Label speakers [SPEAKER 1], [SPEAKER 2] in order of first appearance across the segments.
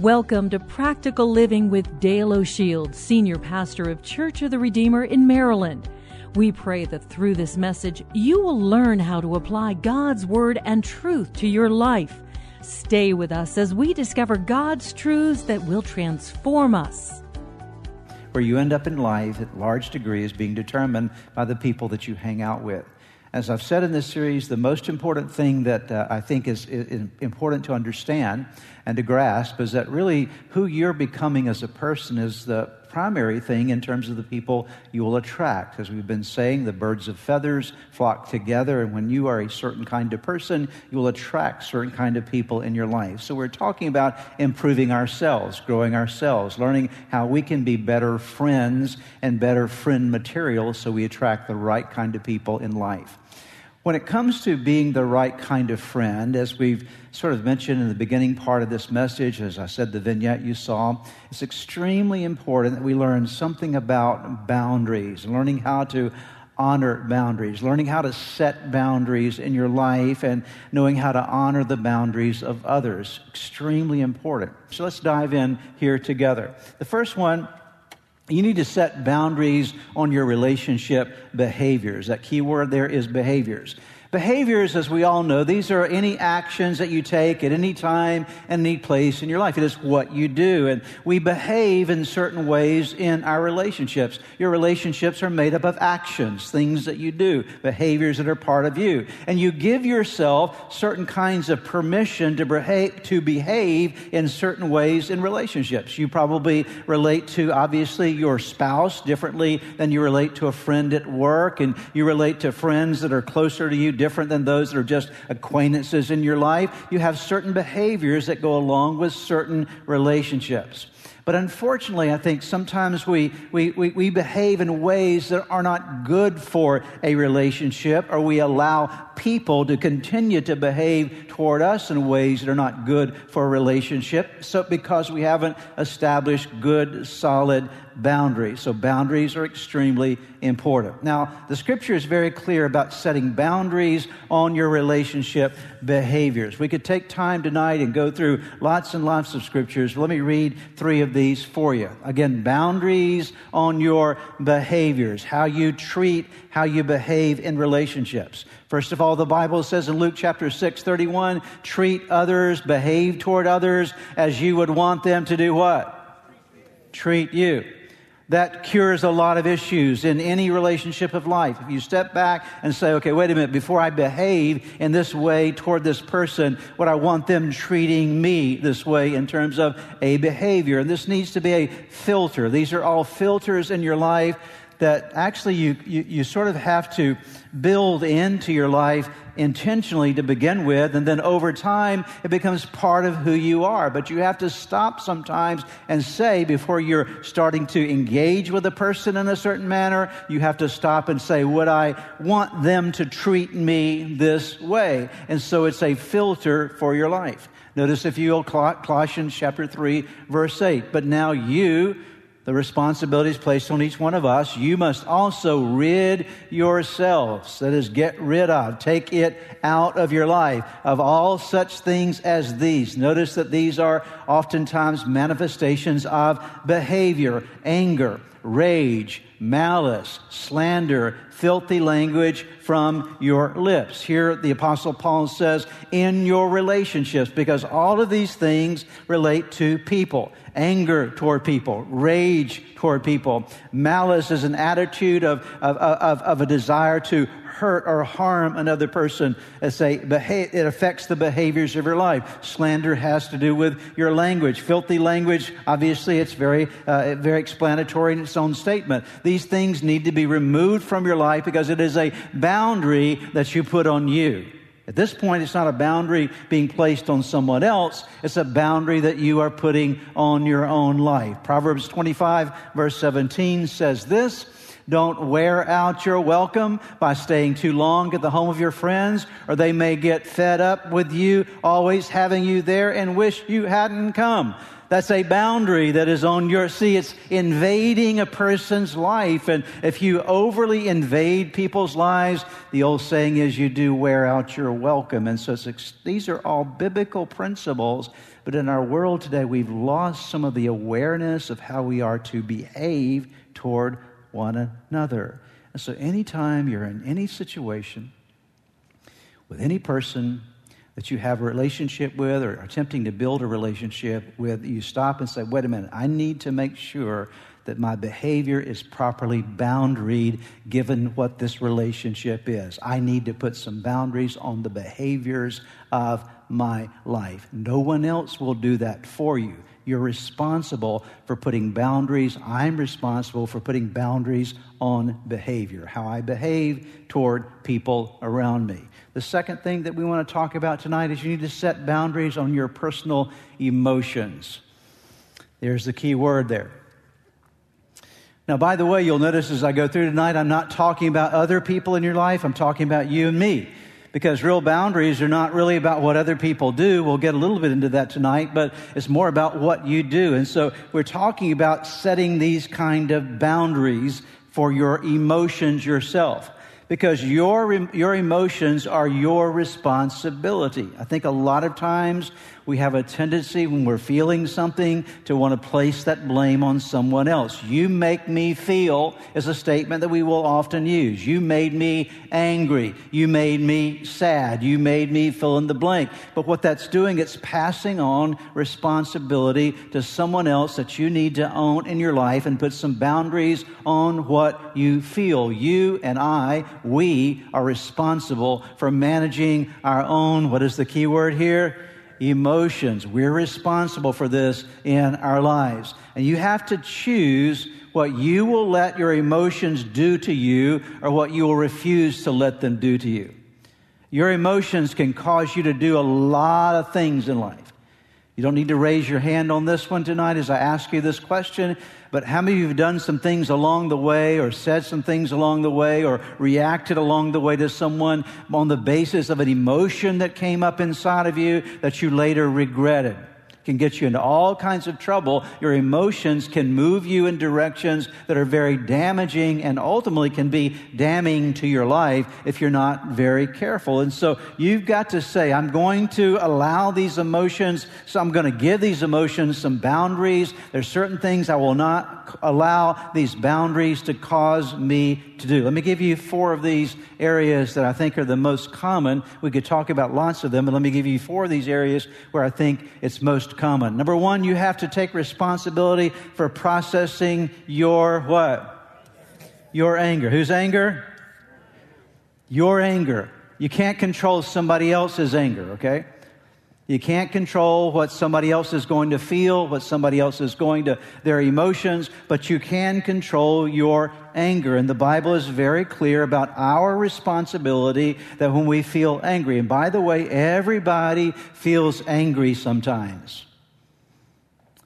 [SPEAKER 1] Welcome to Practical Living with Dale O'Shields, Senior Pastor of Church of the Redeemer in Maryland. We pray that through this message, you will learn how to apply God's Word and truth to your life. Stay with us as we discover God's truths that will transform us.
[SPEAKER 2] Where you end up in life at large degree is being determined by the people that you hang out with. As I've said in this series, the most important thing that uh, I think is, is important to understand and to grasp is that really who you're becoming as a person is the primary thing in terms of the people you will attract. As we've been saying, the birds of feathers flock together, and when you are a certain kind of person, you will attract certain kind of people in your life. So we're talking about improving ourselves, growing ourselves, learning how we can be better friends and better friend material so we attract the right kind of people in life. When it comes to being the right kind of friend, as we've sort of mentioned in the beginning part of this message, as I said, the vignette you saw, it's extremely important that we learn something about boundaries, learning how to honor boundaries, learning how to set boundaries in your life, and knowing how to honor the boundaries of others. Extremely important. So let's dive in here together. The first one you need to set boundaries on your relationship behaviors. That key word there is behaviors. Behaviors, as we all know, these are any actions that you take at any time and any place in your life. It is what you do. And we behave in certain ways in our relationships. Your relationships are made up of actions, things that you do, behaviors that are part of you. And you give yourself certain kinds of permission to behave, to behave in certain ways in relationships. You probably relate to, obviously, your spouse differently than you relate to a friend at work, and you relate to friends that are closer to you different than those that are just acquaintances in your life. You have certain behaviors that go along with certain relationships. But unfortunately, I think sometimes we, we, we, we, behave in ways that are not good for a relationship, or we allow people to continue to behave toward us in ways that are not good for a relationship. So, because we haven't established good, solid boundaries. So, boundaries are extremely important. Now, the scripture is very clear about setting boundaries on your relationship behaviors. We could take time tonight and go through lots and lots of scriptures. Let me read three of these for you. Again, boundaries on your behaviors, how you treat, how you behave in relationships. First of all, the Bible says in Luke chapter 6, 31, treat others, behave toward others as you would want them to do what? Treat you that cures a lot of issues in any relationship of life. If you step back and say, okay, wait a minute, before I behave in this way toward this person, what I want them treating me this way in terms of a behavior. And this needs to be a filter. These are all filters in your life that actually you, you, you sort of have to build into your life intentionally to begin with, and then over time it becomes part of who you are. But you have to stop sometimes and say, before you're starting to engage with a person in a certain manner, you have to stop and say, Would I want them to treat me this way? And so it's a filter for your life. Notice if you will, Colossians chapter 3, verse 8. But now you, the responsibilities placed on each one of us, you must also rid yourselves. That is, get rid of, take it out of your life, of all such things as these. Notice that these are oftentimes manifestations of behavior, anger, rage, malice, slander, filthy language from your lips. Here, the Apostle Paul says, in your relationships, because all of these things relate to people anger toward people, rage toward people. Malice is an attitude of, of, of, of a desire to hurt or harm another person. As say, it affects the behaviors of your life. Slander has to do with your language. Filthy language, obviously, it's very, uh, very explanatory in its own statement. These things need to be removed from your life because it is a boundary that you put on you. At this point, it's not a boundary being placed on someone else. It's a boundary that you are putting on your own life. Proverbs 25 verse 17 says this, don't wear out your welcome by staying too long at the home of your friends, or they may get fed up with you always having you there and wish you hadn't come. That's a boundary that is on your, see, it's invading a person's life. And if you overly invade people's lives, the old saying is you do wear out your welcome. And so these are all biblical principles. But in our world today, we've lost some of the awareness of how we are to behave toward one another. And so anytime you're in any situation with any person, that you have a relationship with or attempting to build a relationship with, you stop and say, wait a minute, I need to make sure that my behavior is properly boundaried given what this relationship is. I need to put some boundaries on the behaviors of my life. No one else will do that for you. You're responsible for putting boundaries. I'm responsible for putting boundaries on behavior, how I behave toward people around me. The second thing that we want to talk about tonight is you need to set boundaries on your personal emotions. There's the key word there. Now, by the way, you'll notice as I go through tonight, I'm not talking about other people in your life, I'm talking about you and me. Because real boundaries are not really about what other people do. We'll get a little bit into that tonight, but it's more about what you do. And so we're talking about setting these kind of boundaries for your emotions yourself because your, your emotions are your responsibility. I think a lot of times we have a tendency when we're feeling something to want to place that blame on someone else. You make me feel is a statement that we will often use. You made me angry. You made me sad. You made me fill in the blank. But what that's doing, it's passing on responsibility to someone else that you need to own in your life and put some boundaries on what you feel. You and I, we are responsible for managing our own, what is the key word here? Emotions. We're responsible for this in our lives. And you have to choose what you will let your emotions do to you or what you will refuse to let them do to you. Your emotions can cause you to do a lot of things in life. You don't need to raise your hand on this one tonight as I ask you this question, but how many of you have done some things along the way or said some things along the way or reacted along the way to someone on the basis of an emotion that came up inside of you that you later regretted? Can get you into all kinds of trouble. Your emotions can move you in directions that are very damaging and ultimately can be damning to your life if you're not very careful. And so you've got to say, I'm going to allow these emotions, so I'm going to give these emotions some boundaries. There's certain things I will not allow these boundaries to cause me to do. Let me give you four of these areas that I think are the most common. We could talk about lots of them, but let me give you four of these areas where I think it's most common. Number one, you have to take responsibility for processing your what? Your anger. Whose anger? Your anger. You can't control somebody else's anger, okay? You can't control what somebody else is going to feel, what somebody else is going to, their emotions, but you can control your anger. And the Bible is very clear about our responsibility that when we feel angry, and by the way, everybody feels angry sometimes.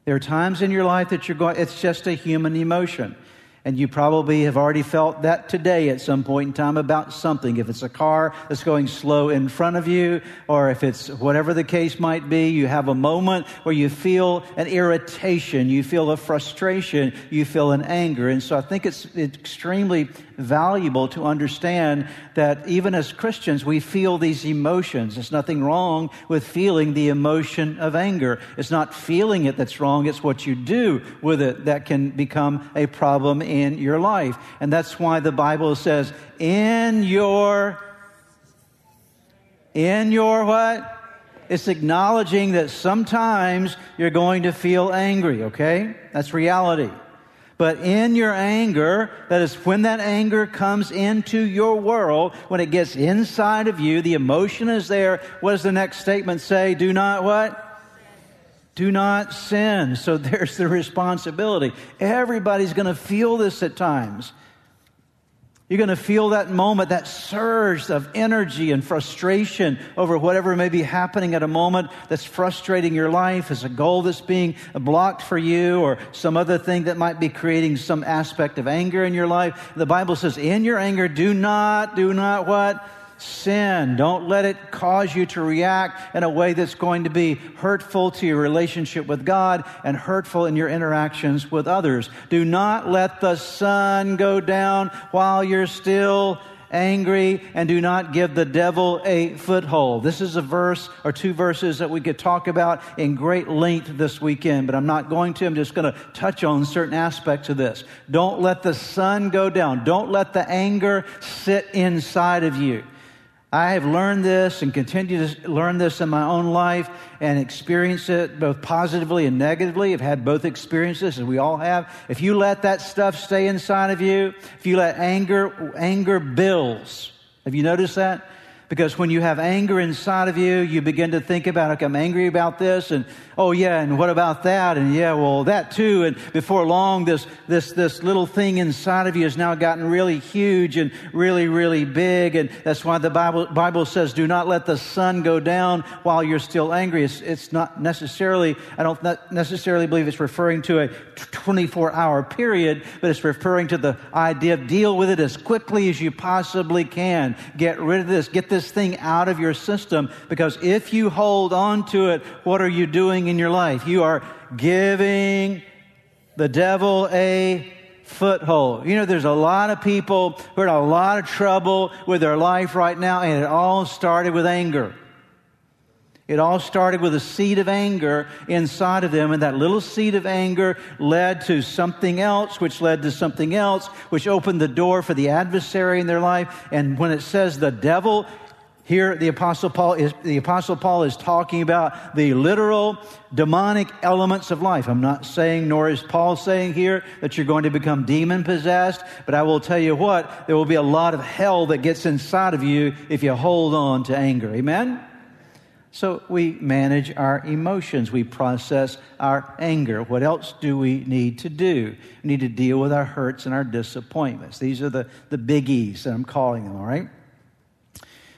[SPEAKER 2] There are times in your life that you're going, it's just a human emotion. And you probably have already felt that today at some point in time about something. If it's a car that's going slow in front of you, or if it's whatever the case might be, you have a moment where you feel an irritation, you feel a frustration, you feel an anger. And so I think it's extremely valuable to understand that even as Christians, we feel these emotions. There's nothing wrong with feeling the emotion of anger. It's not feeling it that's wrong, it's what you do with it that can become a problem in your life. And that's why the Bible says, in your, in your what? It's acknowledging that sometimes you're going to feel angry, okay? That's reality. But in your anger, that is when that anger comes into your world, when it gets inside of you, the emotion is there. What does the next statement say? Do not what? Do not sin. So there's the responsibility. Everybody's going to feel this at times. You're going to feel that moment, that surge of energy and frustration over whatever may be happening at a moment that's frustrating your life as a goal that's being blocked for you or some other thing that might be creating some aspect of anger in your life. The Bible says, in your anger, do not, do not what? Sin. Don't let it cause you to react in a way that's going to be hurtful to your relationship with God and hurtful in your interactions with others. Do not let the sun go down while you're still angry and do not give the devil a foothold. This is a verse or two verses that we could talk about in great length this weekend, but I'm not going to. I'm just going to touch on certain aspects of this. Don't let the sun go down. Don't let the anger sit inside of you. I have learned this and continue to learn this in my own life and experience it both positively and negatively. I've had both experiences, as we all have. If you let that stuff stay inside of you, if you let anger, anger builds. Have you noticed that? Because when you have anger inside of you, you begin to think about, okay, I'm angry about this, and oh yeah, and what about that? And yeah, well, that too. And before long, this, this, this little thing inside of you has now gotten really huge and really, really big. And that's why the Bible, Bible says, do not let the sun go down while you're still angry. It's, it's not necessarily, I don't necessarily believe it's referring to a 24 hour period, but it's referring to the idea of deal with it as quickly as you possibly can. Get rid of this. Get this thing out of your system because if you hold on to it, what are you doing in your life? You are giving the devil a foothold. You know, there's a lot of people who are in a lot of trouble with their life right now, and it all started with anger. It all started with a seed of anger inside of them, and that little seed of anger led to something else, which led to something else, which opened the door for the adversary in their life. And when it says the devil, here the apostle Paul is the apostle Paul is talking about the literal demonic elements of life. I'm not saying, nor is Paul saying here that you're going to become demon possessed, but I will tell you what, there will be a lot of hell that gets inside of you if you hold on to anger. Amen? So we manage our emotions. We process our anger. What else do we need to do? We need to deal with our hurts and our disappointments. These are the, the biggies that I'm calling them, all right?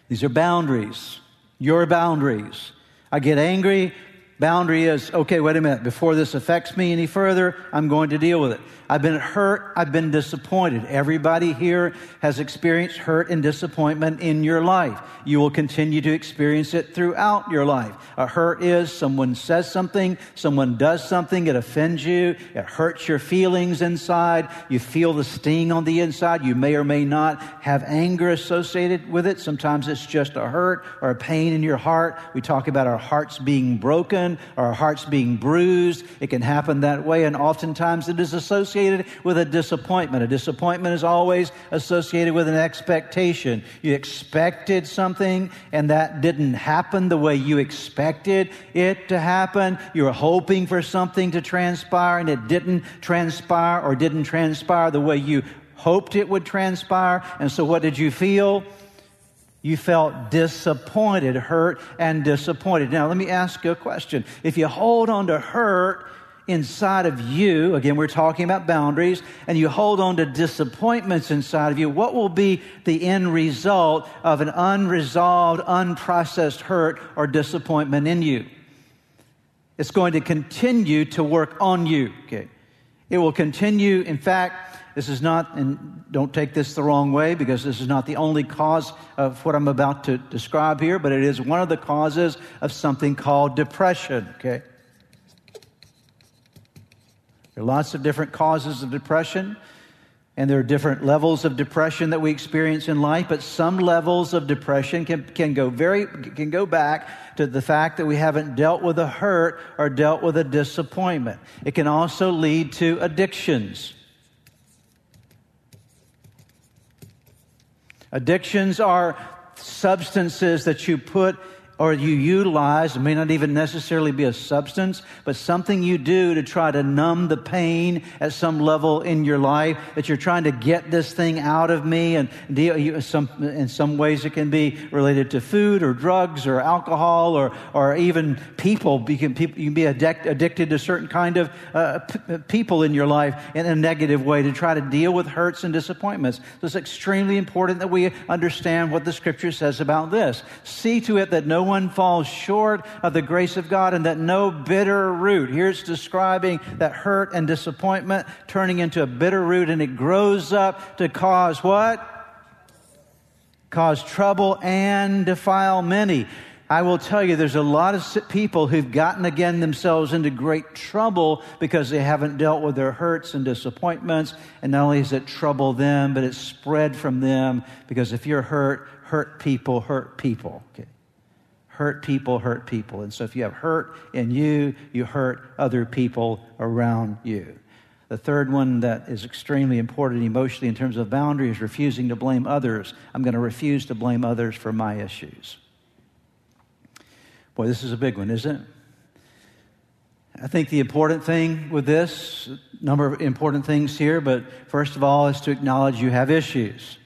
[SPEAKER 2] These are boundaries. Your boundaries. I get angry. Boundary is, okay, wait a minute. Before this affects me any further, I'm going to deal with it. I've been hurt. I've been disappointed. Everybody here has experienced hurt and disappointment in your life. You will continue to experience it throughout your life. A hurt is someone says something, someone does something, it offends you, it hurts your feelings inside. You feel the sting on the inside. You may or may not have anger associated with it. Sometimes it's just a hurt or a pain in your heart. We talk about our hearts being broken or our hearts being bruised. It can happen that way, and oftentimes it is associated with a disappointment. A disappointment is always associated with an expectation. You expected something and that didn't happen the way you expected it to happen. You were hoping for something to transpire and it didn't transpire or didn't transpire the way you hoped it would transpire. And so what did you feel? You felt disappointed, hurt, and disappointed. Now, let me ask you a question. If you hold on to hurt, inside of you, again, we're talking about boundaries, and you hold on to disappointments inside of you, what will be the end result of an unresolved, unprocessed hurt or disappointment in you? It's going to continue to work on you. Okay. It will continue. In fact, this is not, and don't take this the wrong way because this is not the only cause of what I'm about to describe here, but it is one of the causes of something called depression. Okay. There are lots of different causes of depression, and there are different levels of depression that we experience in life, but some levels of depression can, can, go very, can go back to the fact that we haven't dealt with a hurt or dealt with a disappointment. It can also lead to addictions. Addictions are substances that you put or you utilize, it may not even necessarily be a substance, but something you do to try to numb the pain at some level in your life, that you're trying to get this thing out of me. And deal, some, in some ways, it can be related to food or drugs or alcohol or, or even people. You can, you can be addict, addicted to certain kind of uh, p- people in your life in a negative way to try to deal with hurts and disappointments. So it's extremely important that we understand what the scripture says about this. See to it that no one falls short of the grace of God and that no bitter root. Here's describing that hurt and disappointment turning into a bitter root and it grows up to cause what? Cause trouble and defile many. I will tell you, there's a lot of people who've gotten again themselves into great trouble because they haven't dealt with their hurts and disappointments. And not only has it trouble them, but it's spread from them because if you're hurt, hurt people hurt people. Okay. Hurt people hurt people. And so if you have hurt in you, you hurt other people around you. The third one that is extremely important emotionally in terms of boundary is refusing to blame others. I'm going to refuse to blame others for my issues. Boy, this is a big one, isn't it? I think the important thing with this, number of important things here, but first of all, is to acknowledge you have issues.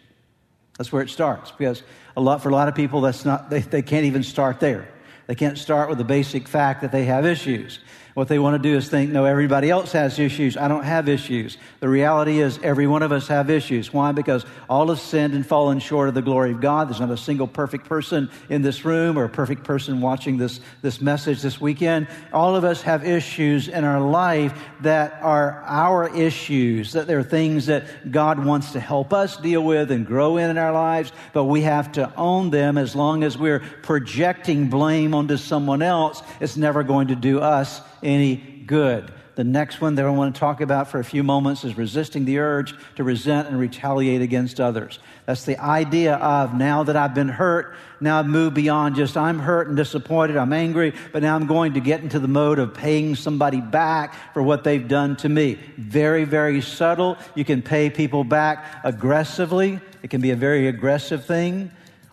[SPEAKER 2] That's where it starts. Because a lot for a lot of people, that's not they, they can't even start there. They can't start with the basic fact that they have issues. What they want to do is think, no, everybody else has issues. I don't have issues. The reality is, every one of us have issues. Why? Because all have sinned and fallen short of the glory of God. There's not a single perfect person in this room or a perfect person watching this, this message this weekend. All of us have issues in our life that are our issues, that they're things that God wants to help us deal with and grow in in our lives, but we have to own them as long as we're projecting blame onto someone else. It's never going to do us any good. The next one that I want to talk about for a few moments is resisting the urge to resent and retaliate against others. That's the idea of now that I've been hurt, now I've moved beyond just I'm hurt and disappointed, I'm angry, but now I'm going to get into the mode of paying somebody back for what they've done to me. Very, very subtle. You can pay people back aggressively, it can be a very aggressive thing,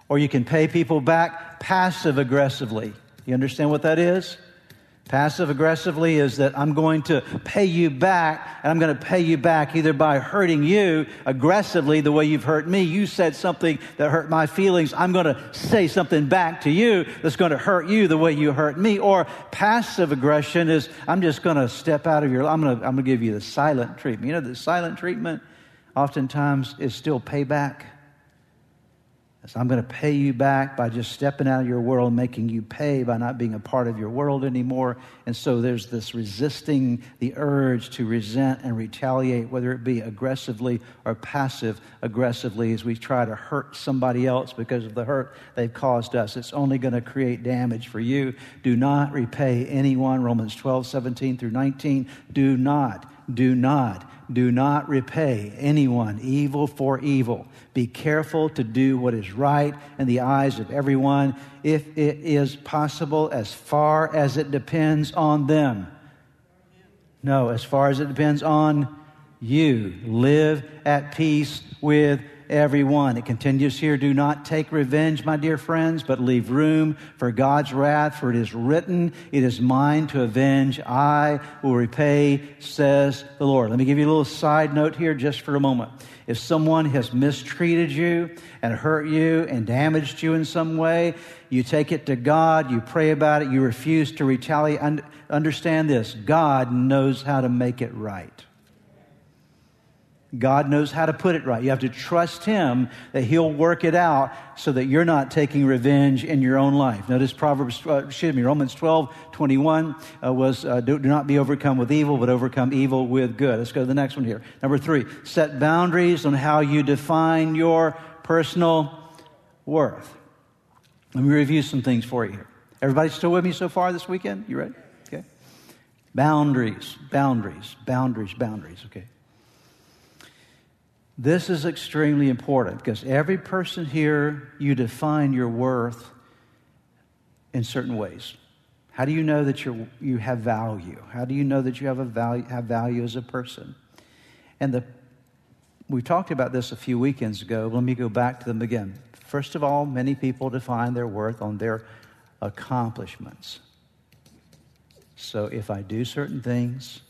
[SPEAKER 2] or you can pay people back passive aggressively. You understand what that is? Passive aggressively is that I'm going to pay you back, and I'm going to pay you back either by hurting you aggressively the way you've hurt me. You said something that hurt my feelings. I'm going to say something back to you that's going to hurt you the way you hurt me. Or passive aggression is I'm just going to step out of your, I'm going to, I'm going to give you the silent treatment. You know, the silent treatment oftentimes is still payback. So I'm going to pay you back by just stepping out of your world, making you pay by not being a part of your world anymore. And so there's this resisting the urge to resent and retaliate, whether it be aggressively or passive aggressively, as we try to hurt somebody else because of the hurt they've caused us. It's only going to create damage for you. Do not repay anyone. Romans 12, 17 through 19. Do not, do not do not repay anyone evil for evil. Be careful to do what is right in the eyes of everyone, if it is possible, as far as it depends on them. No, as far as it depends on you. Live at peace with everyone. It continues here Do not take revenge, my dear friends, but leave room for God's wrath, for it is written, It is mine to avenge. I will repay, says the Lord. Let me give you a little side note here just for a moment. If someone has mistreated you and hurt you and damaged you in some way, you take it to God, you pray about it, you refuse to retaliate. Understand this God knows how to make it right. God knows how to put it right. You have to trust Him that He'll work it out so that you're not taking revenge in your own life. Notice Proverbs, uh, excuse me, Romans 12, 21 uh, was uh, do, do, not be overcome with evil, but overcome evil with good. Let's go to the next one here. Number three, set boundaries on how you define your personal worth. Let me review some things for you here. Everybody still with me so far this weekend? You ready? Okay. Boundaries, boundaries, boundaries, boundaries. Okay. This is extremely important because every person here, you define your worth in certain ways. How do you know that you you have value? How do you know that you have, a value, have value as a person? And the, we talked about this a few weekends ago. Let me go back to them again. First of all, many people define their worth on their accomplishments. So if I do certain things,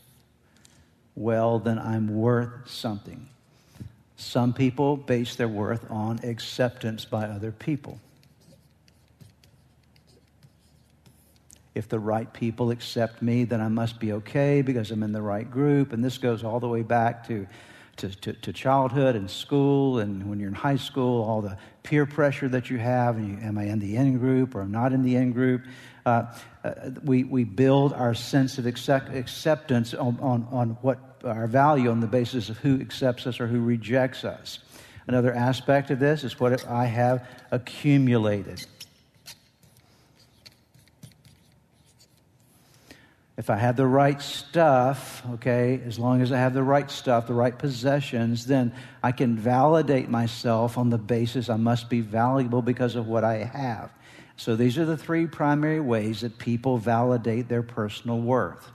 [SPEAKER 2] well, then I'm worth something. Some people base their worth on acceptance by other people. If the right people accept me, then I must be okay because I'm in the right group. And this goes all the way back to, to, to, to childhood and school. And when you're in high school, all the peer pressure that you have. And you, am I in the in group or I'm not in the in group? Uh, uh, we, we build our sense of accept, acceptance on, on, on what our value on the basis of who accepts us or who rejects us. Another aspect of this is what I have accumulated. if I have the right stuff, okay, as long as I have the right stuff, the right possessions, then I can validate myself on the basis I must be valuable because of what I have. So these are the three primary ways that people validate their personal worth.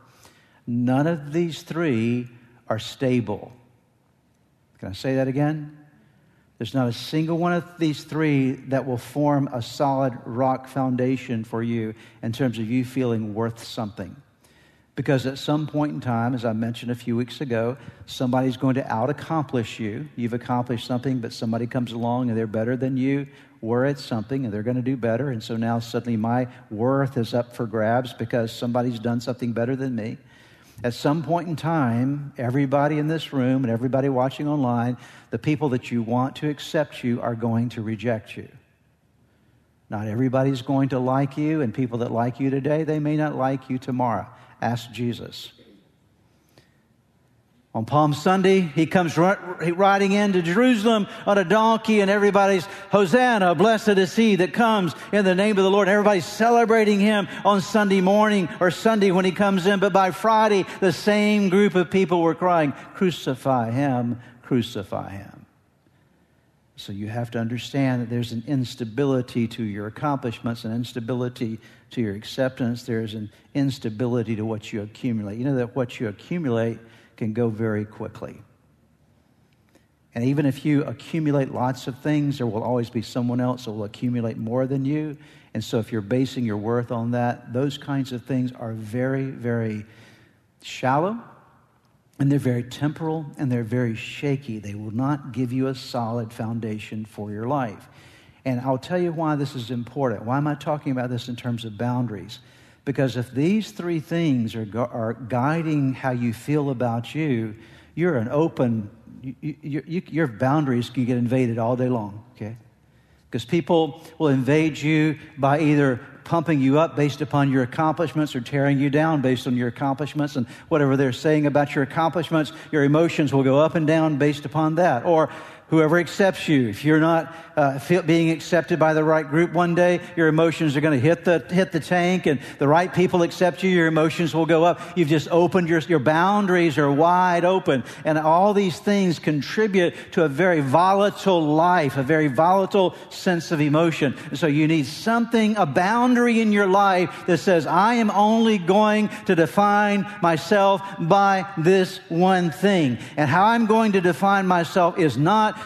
[SPEAKER 2] None of these three are stable. Can I say that again? There's not a single one of these three that will form a solid rock foundation for you in terms of you feeling worth something. Because at some point in time, as I mentioned a few weeks ago, somebody's going to out accomplish you. You've accomplished something, but somebody comes along and they're better than you were at something and they're going to do better. And so now suddenly my worth is up for grabs because somebody's done something better than me. At some point in time, everybody in this room and everybody watching online, the people that you want to accept you are going to reject you. Not everybody's going to like you, and people that like you today, they may not like you tomorrow. Ask Jesus. On Palm Sunday, he comes riding into Jerusalem on a donkey, and everybody's Hosanna, blessed is he that comes in the name of the Lord. Everybody's celebrating him on Sunday morning or Sunday when he comes in. But by Friday, the same group of people were crying, Crucify him, crucify him. So you have to understand that there's an instability to your accomplishments, an instability to your acceptance, there's an instability to what you accumulate. You know that what you accumulate can go very quickly. And even if you accumulate lots of things, there will always be someone else that will accumulate more than you. And so, if you're basing your worth on that, those kinds of things are very, very shallow and they're very temporal and they're very shaky. They will not give you a solid foundation for your life. And I'll tell you why this is important. Why am I talking about this in terms of boundaries? Because if these three things are, are guiding how you feel about you, you're an open, you, you, you, your boundaries can get invaded all day long, okay? Because people will invade you by either pumping you up based upon your accomplishments or tearing you down based on your accomplishments and whatever they're saying about your accomplishments, your emotions will go up and down based upon that. Or whoever accepts you. If you're not uh, being accepted by the right group one day, your emotions are going to hit the, hit the tank and the right people accept you, your emotions will go up. You've just opened your, your boundaries are wide open. And all these things contribute to a very volatile life, a very volatile sense of emotion. And so you need something, a boundary in your life that says, I am only going to define myself by this one thing. And how I'm going to define myself is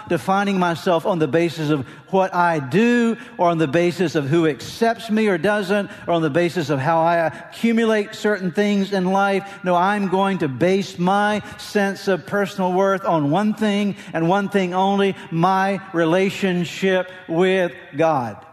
[SPEAKER 2] defining myself on the basis of what I do or on the basis of who accepts me or doesn't or on the basis of how I accumulate certain things in life. No, I'm going to base my sense of personal worth on one thing and one thing only my relationship with God.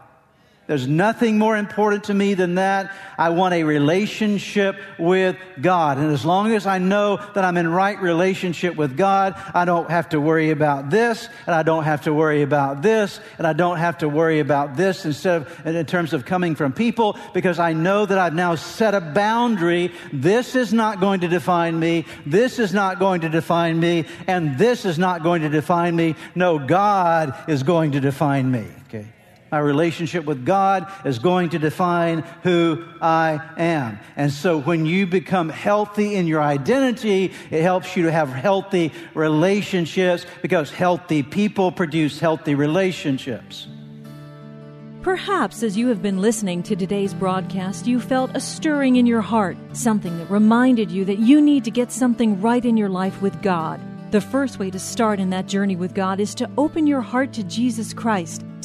[SPEAKER 2] There's nothing more important to me than that. I want a relationship with God. And as long as I know that I'm in right relationship with God, I don't have to worry about this, and I don't have to worry about this, and I don't have to worry about this instead of in terms of coming from people, because I know that I've now set a boundary. This is not going to define me. This is not going to define me. And this is not going to define me. No, God is going to define me. Okay. My relationship with God is going to define who I am. And so when you become healthy in your identity, it helps you to have healthy relationships because healthy people produce healthy relationships.
[SPEAKER 1] Perhaps as you have been listening to today's broadcast, you felt a stirring in your heart, something that reminded you that you need to get something right in your life with God. The first way to start in that journey with God is to open your heart to Jesus Christ,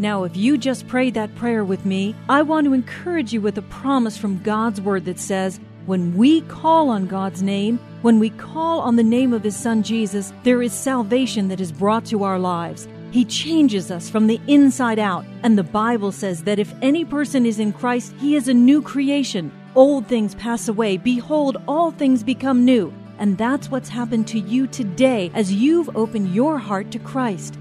[SPEAKER 1] Now, if you just prayed that prayer with me, I want to encourage you with a promise from God's Word that says, when we call on God's name, when we call on the name of His Son Jesus, there is salvation that is brought to our lives. He changes us from the inside out. And the Bible says that if any person is in Christ, he is a new creation. Old things pass away. Behold, all things become new. And that's what's happened to you today as you've opened your heart to Christ.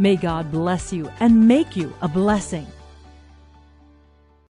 [SPEAKER 1] May God bless you and make you a blessing.